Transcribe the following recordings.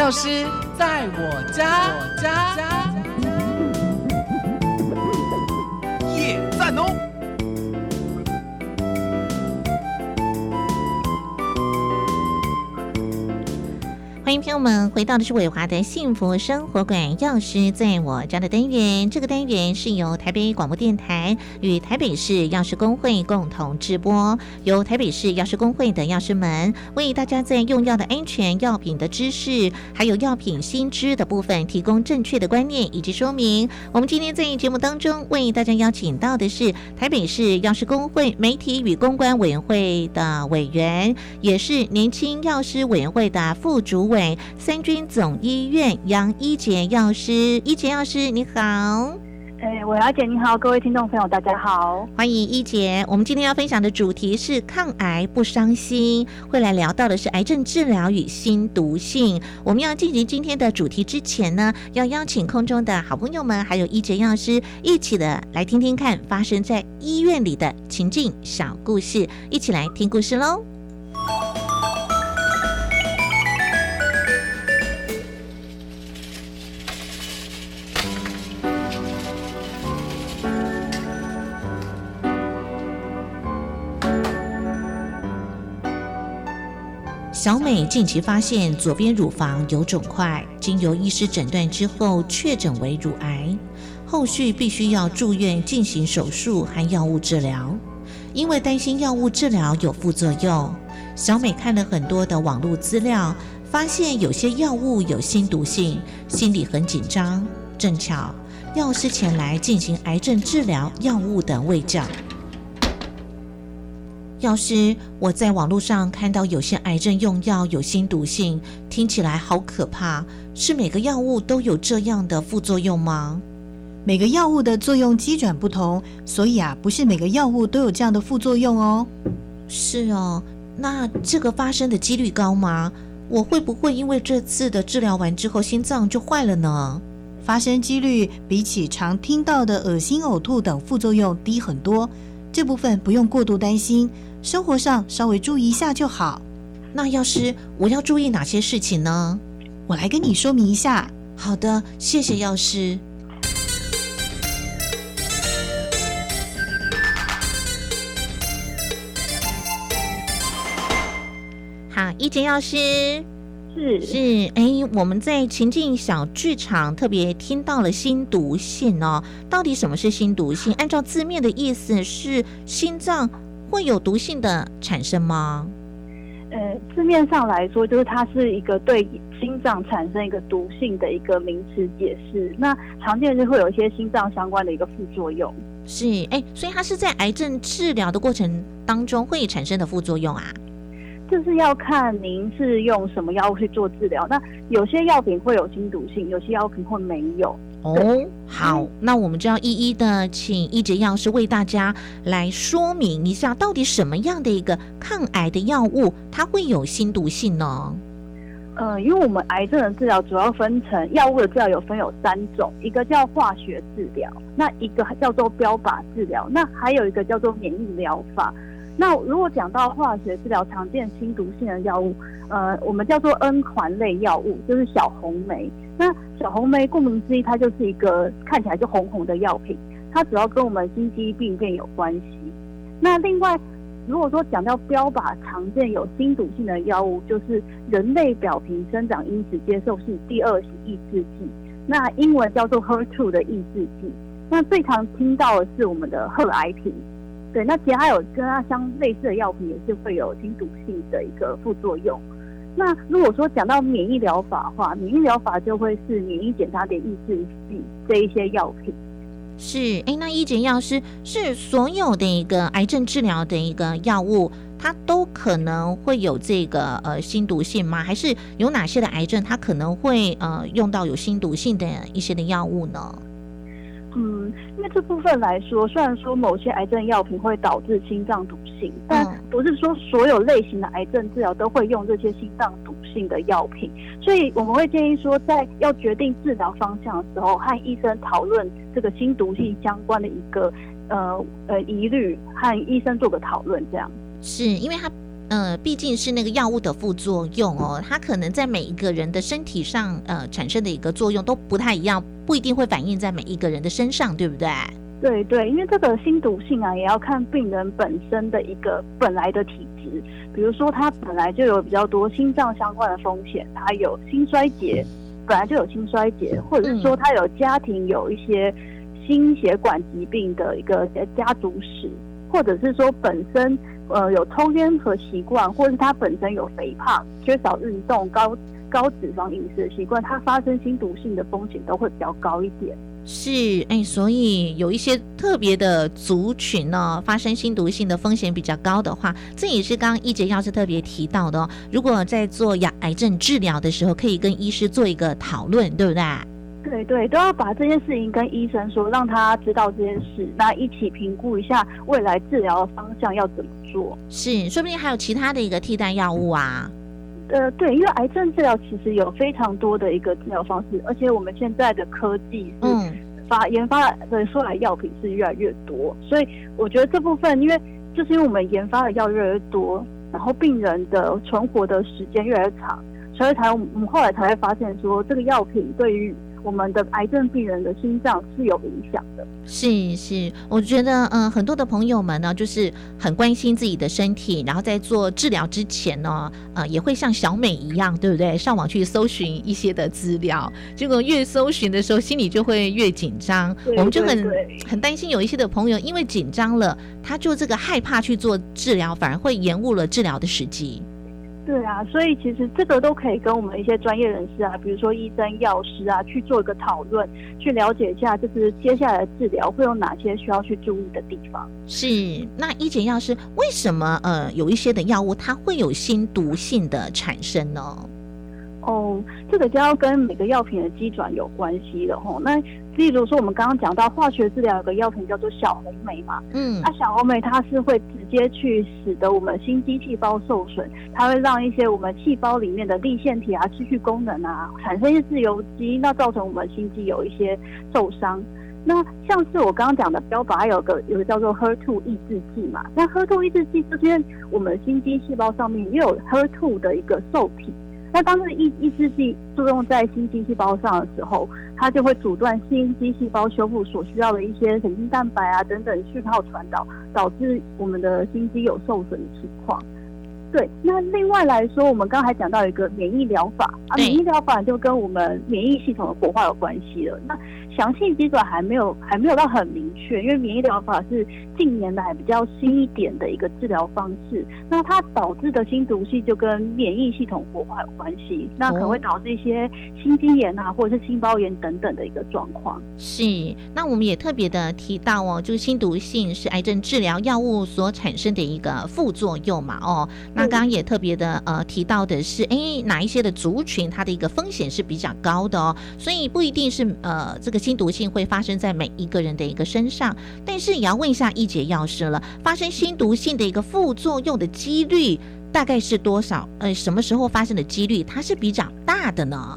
教师在我家，我家。欢迎朋友们回到的是伟华的幸福生活馆，药师在我家的单元。这个单元是由台北广播电台与台北市药师工会共同直播，由台北市药师工会的药师们为大家在用药的安全、药品的知识，还有药品新知的部分提供正确的观念以及说明。我们今天在节目当中为大家邀请到的是台北市药师工会媒体与公关委员会的委员，也是年轻药师委员会的副主委。三军总医院杨一杰药师，一杰药师你好，哎，我姚姐你好，各位听众朋友大家好，欢迎一杰。我们今天要分享的主题是抗癌不伤心，会来聊到的是癌症治疗与新毒性。我们要进行今天的主题之前呢，要邀请空中的好朋友们，还有一杰药师一起的来听听看发生在医院里的情境小故事，一起来听故事喽。小美近期发现左边乳房有肿块，经由医师诊断之后确诊为乳癌，后续必须要住院进行手术和药物治疗。因为担心药物治疗有副作用，小美看了很多的网络资料，发现有些药物有新毒性，心里很紧张。正巧药师前来进行癌症治疗药物的喂教。药师，我在网络上看到有些癌症用药有新毒性，听起来好可怕。是每个药物都有这样的副作用吗？每个药物的作用机转不同，所以啊，不是每个药物都有这样的副作用哦。是哦，那这个发生的几率高吗？我会不会因为这次的治疗完之后心脏就坏了呢？发生几率比起常听到的恶心、呕吐等副作用低很多，这部分不用过度担心。生活上稍微注意一下就好。那药师，我要注意哪些事情呢？我来跟你说明一下。好的，谢谢药师。好，一杰药师是是，哎，我们在情境小剧场特别听到了心毒性哦。到底什么是心毒性？按照字面的意思是心脏。会有毒性的产生吗？呃，字面上来说，就是它是一个对心脏产生一个毒性的一个名词解释。那常见是会有一些心脏相关的一个副作用。是，哎，所以它是在癌症治疗的过程当中会产生的副作用啊。就是要看您是用什么药物去做治疗。那有些药品会有心毒性，有些药品会没有。哦，好，那我们就要一一的请一节药师为大家来说明一下，到底什么样的一个抗癌的药物它会有心毒性呢？呃，因为我们癌症的治疗主要分成药物的治疗有分有三种，一个叫化学治疗，那一个叫做标靶治疗，那还有一个叫做免疫疗法。那如果讲到化学治疗常见心毒性的药物，呃，我们叫做 N 环类药物，就是小红莓。那小红莓顾名思义，它就是一个看起来就红红的药品，它主要跟我们心肌病变有关系。那另外，如果说讲到标靶常见有心毒性的药物，就是人类表皮生长因子接受性第二型抑制剂，那英文叫做 HER2 的抑制剂。那最常听到的是我们的赫癌平。对，那其他有跟它相类似的药品也是会有心毒性的一个副作用。那如果说讲到免疫疗法的话，免疫疗法就会是免疫检查点抑制剂这一些药品。是，哎，那一检药师是所有的一个癌症治疗的一个药物，它都可能会有这个呃心毒性吗？还是有哪些的癌症它可能会呃用到有心毒性的一些的药物呢？嗯，因为这部分来说，虽然说某些癌症药品会导致心脏毒性，但不是说所有类型的癌症治疗都会用这些心脏毒性的药品。所以我们会建议说，在要决定治疗方向的时候，和医生讨论这个心毒性相关的一个呃呃疑虑，和医生做个讨论，这样。是因为他呃，毕竟是那个药物的副作用哦，它可能在每一个人的身体上呃产生的一个作用都不太一样，不一定会反映在每一个人的身上，对不对？对对，因为这个心毒性啊，也要看病人本身的一个本来的体质，比如说他本来就有比较多心脏相关的风险，他有心衰竭，本来就有心衰竭，或者是说他有家庭有一些心血管疾病的一个家族史，或者是说本身。呃，有抽烟和习惯，或者是他本身有肥胖、缺少运动、高高脂肪饮食的习惯，他发生心毒性的风险都会比较高一点。是，哎，所以有一些特别的族群呢，发生心毒性的风险比较高的话，这也是刚刚一杰药师特别提到的哦。如果在做牙癌症治疗的时候，可以跟医师做一个讨论，对不对？对对，都要把这件事情跟医生说，让他知道这件事，那一起评估一下未来治疗的方向要怎么做。是，说不定还有其他的一个替代药物啊。呃，对，因为癌症治疗其实有非常多的一个治疗方式，而且我们现在的科技是发研发的出来药品是越来越多，所以我觉得这部分，因为就是因为我们研发的药越来越多，然后病人的存活的时间越来越长，所以才我们后来才会发现说，这个药品对于我们的癌症病人的心脏是有影响的。是是，我觉得嗯，很多的朋友们呢，就是很关心自己的身体，然后在做治疗之前呢，呃，也会像小美一样，对不对？上网去搜寻一些的资料，结果越搜寻的时候，心里就会越紧张。我们就很很担心，有一些的朋友因为紧张了，他就这个害怕去做治疗，反而会延误了治疗的时机。对啊，所以其实这个都可以跟我们一些专业人士啊，比如说医生、药师啊，去做一个讨论，去了解一下，就是接下来的治疗会有哪些需要去注意的地方。是，那医检药师为什么呃有一些的药物它会有新毒性的产生呢？哦，这个就要跟每个药品的基转有关系的吼。那例如说，我们刚刚讲到化学治疗有个药品叫做小红莓嘛，嗯，那小红莓它是会直接去使得我们心肌细胞受损，它会让一些我们细胞里面的立腺体啊失去功能啊，产生一些自由基，那造成我们心肌有一些受伤。那像是我刚刚讲的标靶，有个有个叫做 HER2 抑制剂嘛，那 HER2 抑制剂这边我们心肌细胞上面也有 HER2 的一个受体。那当这个抑抑制剂作用在心肌细胞上的时候，它就会阻断心肌细胞修复所需要的一些神经蛋白啊等等讯号传导，导致我们的心肌有受损的情况。对，那另外来说，我们刚刚还讲到一个免疫疗法啊，免疫疗法就跟我们免疫系统的活化有关系了。那详细基准还没有还没有到很明确，因为免疫疗法是近年来比较新一点的一个治疗方式。那它导致的心毒性就跟免疫系统活化有关系，那可能会导致一些心肌炎啊，或者是心包炎等等的一个状况。是，那我们也特别的提到哦，就是心毒性是癌症治疗药物所产生的一个副作用嘛，哦。那刚刚也特别的呃提到的是，哎，哪一些的族群它的一个风险是比较高的哦，所以不一定是呃这个心毒性会发生在每一个人的一个身上，但是也要问一下一姐药师了，发生心毒性的一个副作用的几率大概是多少？呃，什么时候发生的几率它是比较大的呢？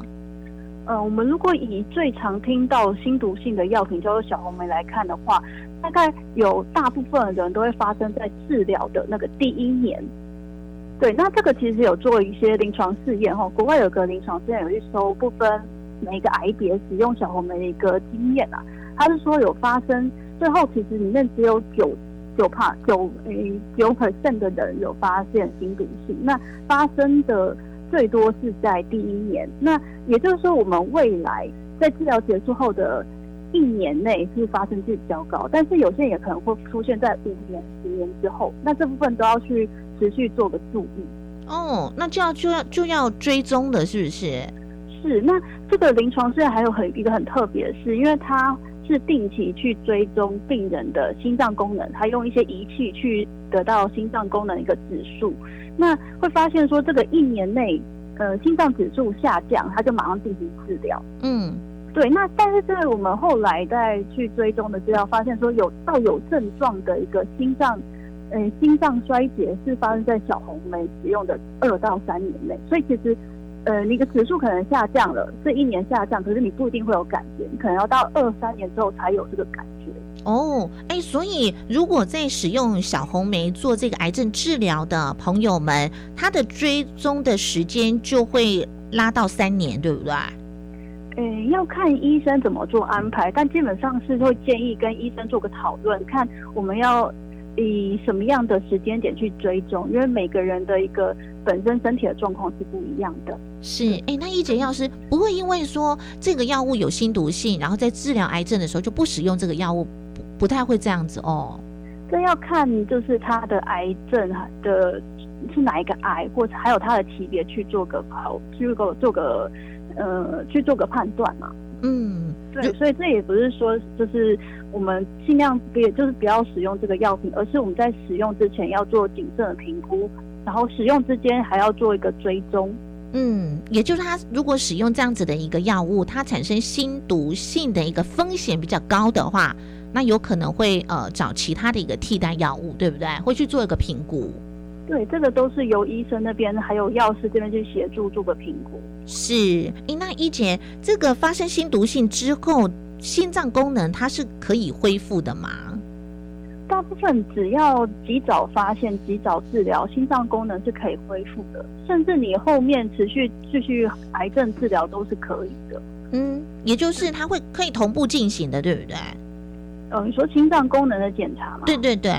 呃，我们如果以最常听到心毒性的药品叫做小红莓来看的话，大概有大部分的人都会发生在治疗的那个第一年。对，那这个其实有做一些临床试验哈，国外有个临床试验有一收不分每一个癌别使用小红莓的一个经验啊，他是说有发生最后其实里面只有九九帕九诶九 percent 的人有发现心毒性，那发生的最多是在第一年，那也就是说我们未来在治疗结束后的一年内是发生率比较高，但是有些人也可能会出现在五年十年之后，那这部分都要去。持续做个注意哦，那就要就要就要追踪的，是不是？是。那这个临床现在还有很一个很特别的是，因为它是定期去追踪病人的心脏功能，他用一些仪器去得到心脏功能一个指数。那会发现说，这个一年内，呃，心脏指数下降，他就马上进行治疗。嗯，对。那但是在我们后来再去追踪的资料，发现说有到有症状的一个心脏。呃，心脏衰竭是发生在小红莓使用的二到三年内，所以其实，呃，你的指数可能下降了，这一年下降，可是你不一定会有感觉，你可能要到二三年之后才有这个感觉。哦，哎，所以如果在使用小红梅做这个癌症治疗的朋友们，他的追踪的时间就会拉到三年，对不对？嗯，要看医生怎么做安排，但基本上是会建议跟医生做个讨论，看我们要以什么样的时间点去追踪，因为每个人的一个本身身体的状况是不一样的。是，哎，那一节药师不会因为说这个药物有新毒性，然后在治疗癌症的时候就不使用这个药物，不不太会这样子哦。这要看就是他的癌症的是哪一个癌，或者还有他的级别去做个考，去个做个。呃，去做个判断嘛。嗯，对，所以这也不是说就是我们尽量别就是不要使用这个药品，而是我们在使用之前要做谨慎的评估，然后使用之间还要做一个追踪。嗯，也就是他如果使用这样子的一个药物，它产生新毒性的一个风险比较高的话，那有可能会呃找其他的一个替代药物，对不对？会去做一个评估。对，这个都是由医生那边还有药师这边去协助做个评估。是，哎，那一姐，这个发生心毒性之后，心脏功能它是可以恢复的吗？大部分只要及早发现、及早治疗，心脏功能是可以恢复的，甚至你后面持续继续癌症治疗都是可以的。嗯，也就是它会可以同步进行的，对不对？呃，你说心脏功能的检查吗？对对对。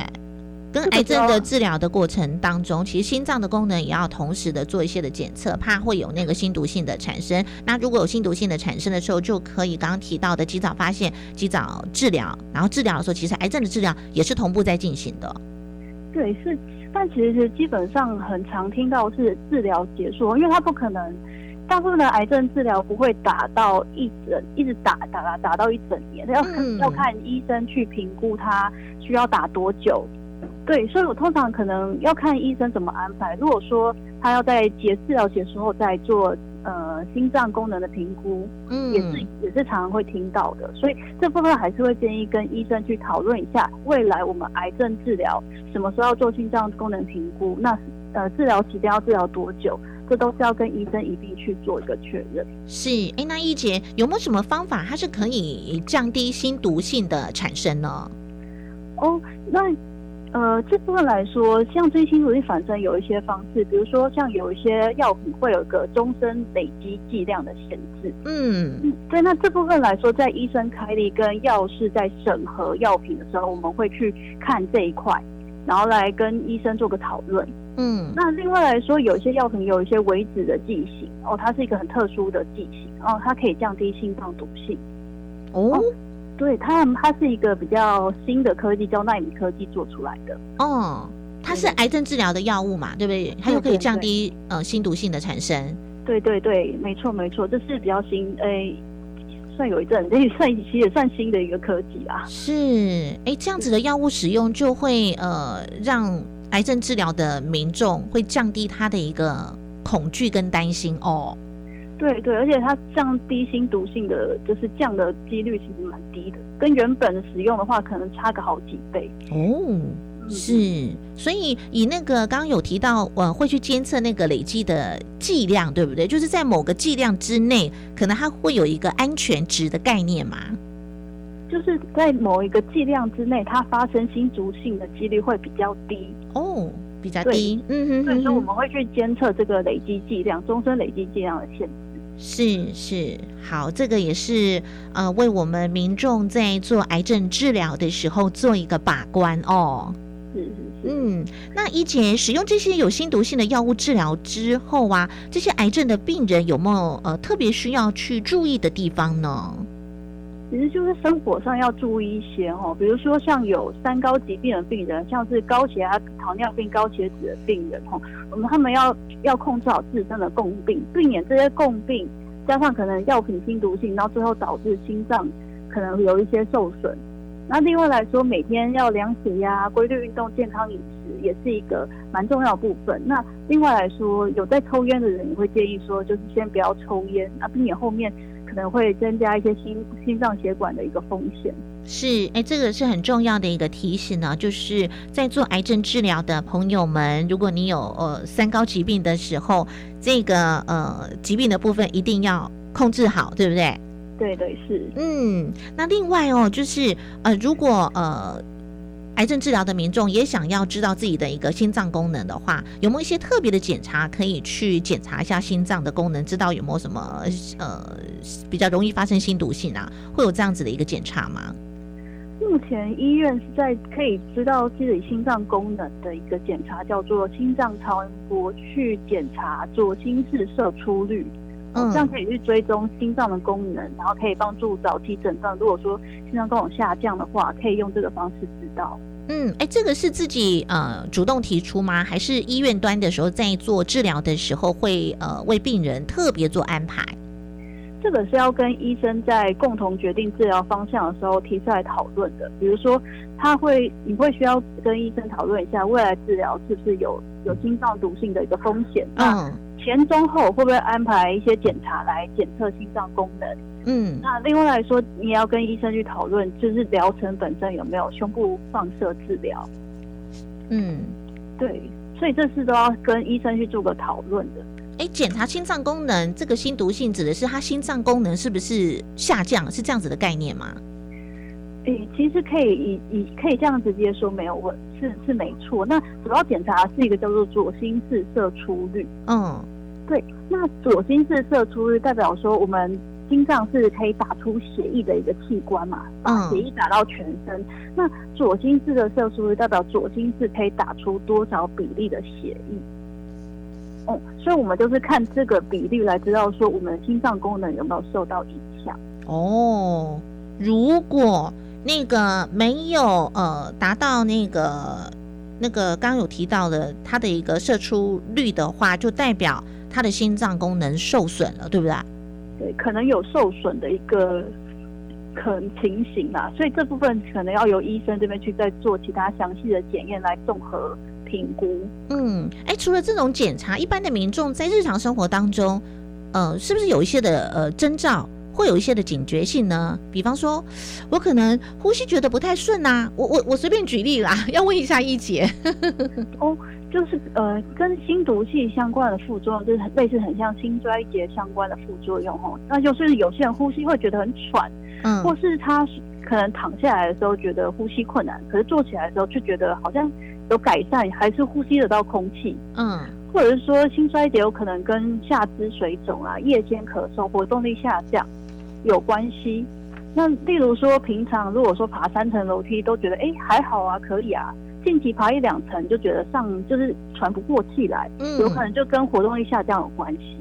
跟癌症的治疗的过程当中，其实心脏的功能也要同时的做一些的检测，怕会有那个心毒性的产生。那如果有心毒性的产生的时候，就可以刚刚提到的及早发现、及早治疗。然后治疗的时候，其实癌症的治疗也是同步在进行的。对，是，但其实基本上很常听到是治疗结束，因为它不可能，大部分的癌症治疗不会打到一整，一直打打打打到一整年，要要看医生去评估他需要打多久。对，所以我通常可能要看医生怎么安排。如果说他要在结治疗结束后再做呃心脏功能的评估，嗯，也是也是常常会听到的。所以这部分还是会建议跟医生去讨论一下，未来我们癌症治疗什么时候要做心脏功能评估，那呃治疗期间要治疗多久，这都是要跟医生一并去做一个确认。是，哎，那一杰有没有什么方法，它是可以降低心毒性的产生呢？哦，那。呃，这部分来说，像追星毒性反正有一些方式，比如说像有一些药品会有一个终身累积剂量的限制。嗯，对。那这部分来说，在医生开立跟药师在审核药品的时候，我们会去看这一块，然后来跟医生做个讨论。嗯，那另外来说，有一些药品有一些维止的剂型哦，它是一个很特殊的剂型哦，它可以降低心脏毒性。哦。对它，它是一个比较新的科技，叫纳米科技做出来的。哦，它是癌症治疗的药物嘛，对不对？它又可以降低呃新毒性的产生。对对对，没错没错，这是比较新，哎，算有一阵，这也算其实也算新的一个科技啊。是，哎，这样子的药物使用就会呃让癌症治疗的民众会降低他的一个恐惧跟担心哦。对对，而且它降低心毒性的，就是降的几率其实蛮低的，跟原本使用的话，可能差个好几倍。哦，是，所以以那个刚刚有提到，呃，会去监测那个累积的剂量，对不对？就是在某个剂量之内，可能它会有一个安全值的概念嘛？就是在某一个剂量之内，它发生新毒性的几率会比较低。哦。比较低，嗯哼，所以说我们会去监测这个累积剂量，终身累积剂量的限制。是是，好，这个也是呃，为我们民众在做癌症治疗的时候做一个把关哦。是是是，嗯，那一姐使用这些有心毒性的药物治疗之后啊，这些癌症的病人有没有呃特别需要去注意的地方呢？其实就是生活上要注意一些哦，比如说像有三高疾病的病人，像是高血压、糖尿病、高血脂的病人哦，我们他们要要控制好自身的共病，避免这些共病加上可能药品心毒性，然后最后导致心脏可能有一些受损。那另外来说，每天要量血压、规律运动、健康饮食也是一个蛮重要部分。那另外来说，有在抽烟的人也会建议说，就是先不要抽烟，那，避免后面。可能会增加一些心心脏血管的一个风险。是，哎，这个是很重要的一个提醒呢。就是在做癌症治疗的朋友们，如果你有呃三高疾病的时候，这个呃疾病的部分一定要控制好，对不对？对对是。嗯，那另外哦，就是呃，如果呃。癌症治疗的民众也想要知道自己的一个心脏功能的话，有没有一些特别的检查可以去检查一下心脏的功能，知道有没有什么呃比较容易发生心毒性啊？会有这样子的一个检查吗？目前医院是在可以知道自己心脏功能的一个检查，叫做心脏超音波，去检查左心室射出率，嗯这样可以去追踪心脏的功能，然后可以帮助早期诊断。如果说心脏功能下降的话，可以用这个方式知道。嗯，哎，这个是自己呃主动提出吗？还是医院端的时候在做治疗的时候会呃为病人特别做安排？这个是要跟医生在共同决定治疗方向的时候提出来讨论的。比如说，他会你会需要跟医生讨论一下未来治疗是不是有有心脏毒性的一个风险。嗯前中后会不会安排一些检查来检测心脏功能？嗯那另外来说，你也要跟医生去讨论，就是疗程本身有没有胸部放射治疗。嗯，对，所以这次都要跟医生去做个讨论的。哎，检查心脏功能，这个心毒性指的是他心脏功能是不是下降，是这样子的概念吗？诶，其实可以以以可以这样直接说没有问，是是没错。那主要检查是一个叫做左心室射出率。嗯对，那左心室射出率代表说我们心脏是可以打出血液的一个器官嘛，把嗯血液打到全身。那左心室的射出率代表左心室可以打出多少比例的血液。哦、所以我们就是看这个比例来知道说我们心脏功能有没有受到影响。哦，如果那个没有呃达到那个那个刚刚有提到的它的一个射出率的话，就代表他的心脏功能受损了，对不对？对，可能有受损的一个可能情形啦，所以这部分可能要由医生这边去再做其他详细的检验来综合评估。嗯，哎，除了这种检查，一般的民众在日常生活当中，呃，是不是有一些的呃征兆，会有一些的警觉性呢？比方说，我可能呼吸觉得不太顺呐、我我我随便举例啦，要问一下一姐。哦，就是呃，跟心毒气相关的副作用，就是很类似很像心衰竭相关的副作用哦。那就是有些人呼吸会觉得很喘，嗯或是他可能躺下来的时候觉得呼吸困难，可是坐起来的时候就觉得好像有改善，还是呼吸得到空气。嗯或者是说心衰竭有可能跟下肢水肿啊、夜间咳嗽、活动力下降有关系。那例如说，平常如果说爬三层楼梯都觉得哎还好啊，可以啊，近期爬一两层就觉得上就是喘不过气来，嗯，有可能就跟活动力下降有关系。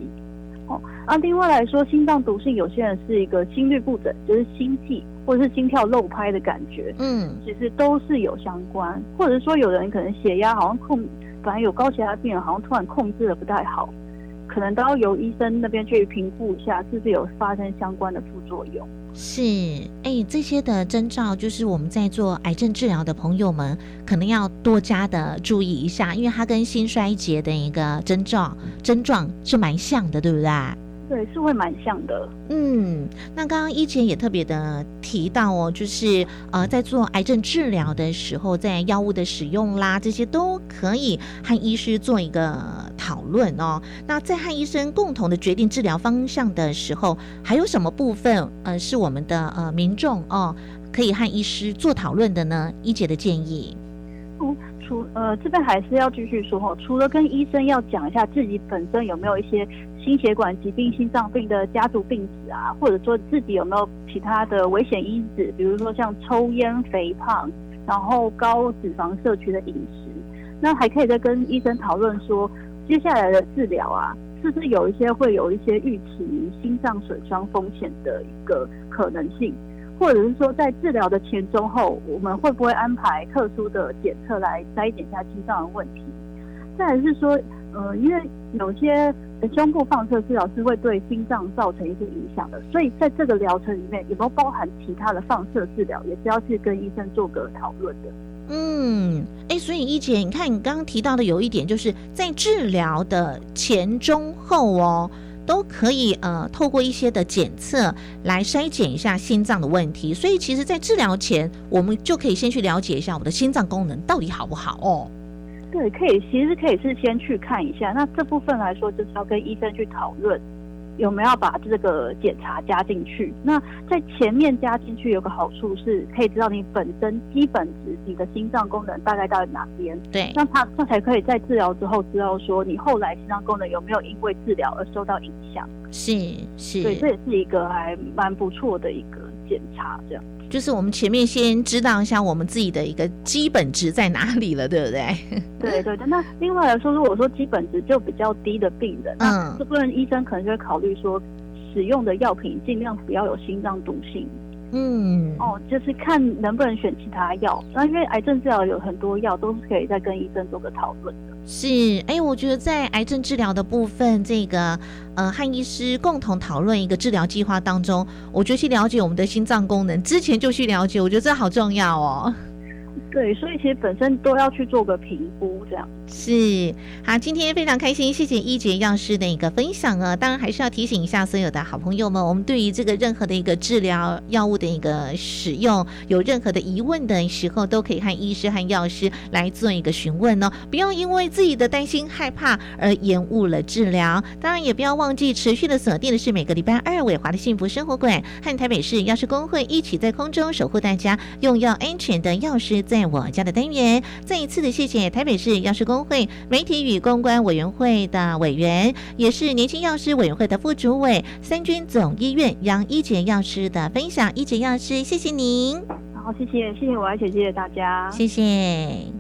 哦，啊，另外来说，心脏毒性有些人是一个心律不整，就是心悸或者是心跳漏拍的感觉，嗯其实都是有相关，或者说有人可能血压好像控，本来有高血压病人好像突然控制的不太好，可能都要由医生那边去评估一下，是不是有发生相关的副作用。是，哎，这些的征兆就是我们在做癌症治疗的朋友们可能要多加的注意一下，因为它跟心衰竭的一个征兆症状是蛮像的，对不对？对，是会蛮像的。嗯，那刚刚一姐也特别的提到哦，就是呃，在做癌症治疗的时候，在药物的使用啦，这些都可以和医师做一个讨论哦。那在和医生共同的决定治疗方向的时候，还有什么部分呃是我们的呃民众哦可以和医师做讨论的呢？一姐的建议，除呃这边还是要继续说哦，除了跟医生要讲一下自己本身有没有一些心血管疾病、心脏病的家族病史啊，或者说自己有没有其他的危险因子，比如说像抽烟、肥胖，然后高脂肪摄取的饮食，那还可以再跟医生讨论说，接下来的治疗啊，是不是有一些会有一些预期心脏损伤风险的一个可能性。或者是说，在治疗的前、中、后，我们会不会安排特殊的检测来筛检一下心脏的问题？再来是说，呃，因为有些胸部放射治疗是会对心脏造成一些影响的，所以在这个疗程里面有没有包含其他的放射治疗，也是要去跟医生做个讨论的。嗯，哎，所以一姐，你看你刚刚提到的有一点，就是在治疗的前、中、后哦。都可以呃，透过一些的检测来筛检一下心脏的问题，所以其实，在治疗前，我们就可以先去了解一下我们的心脏功能到底好不好哦。对，可以，其实可以是先去看一下。那这部分来说，就是要跟医生去讨论。有没有把这个检查加进去？那在前面加进去有个好处是，可以知道你本身基本值，你的心脏功能大概到哪边，对，那他他才可以在治疗之后知道说你后来心脏功能有没有因为治疗而受到影响。是是，对，这也是一个还蛮不错的一个检查，这样。就是我们前面先知道一下我们自己的一个基本值在哪里了，对不对？对对对。那另外来说，如果说基本值就比较低的病人，那这部分医生可能就会考虑说，使用的药品尽量不要有心脏毒性。嗯，哦，就是看能不能选其他药。那因为癌症治疗有很多药，都是可以再跟医生做个讨论的。是，哎，我觉得在癌症治疗的部分，这个呃，和医师共同讨论一个治疗计划当中，我就去了解我们的心脏功能，之前就去了解，我觉得这好重要哦。对，所以其实本身都要去做个评估，这样是好。今天非常开心，谢谢一杰药师的一个分享啊。当然还是要提醒一下所有的好朋友们，我们对于这个任何的一个治疗药物的一个使用，有任何的疑问的时候，都可以和医师和药师来做一个询问哦。不要因为自己的担心害怕而延误了治疗。当然也不要忘记持续的锁定的是每个礼拜二伟华的幸福生活馆和台北市药师工会一起在空中守护大家用药安全的药师在。我家的单元，再一次的谢谢台北市药师工会媒体与公关委员会的委员，也是年轻药师委员会的副主委，三军总医院杨一杰药师的分享。一杰药师，谢谢您。好，谢谢，谢谢我爱姐，谢谢大家，谢谢。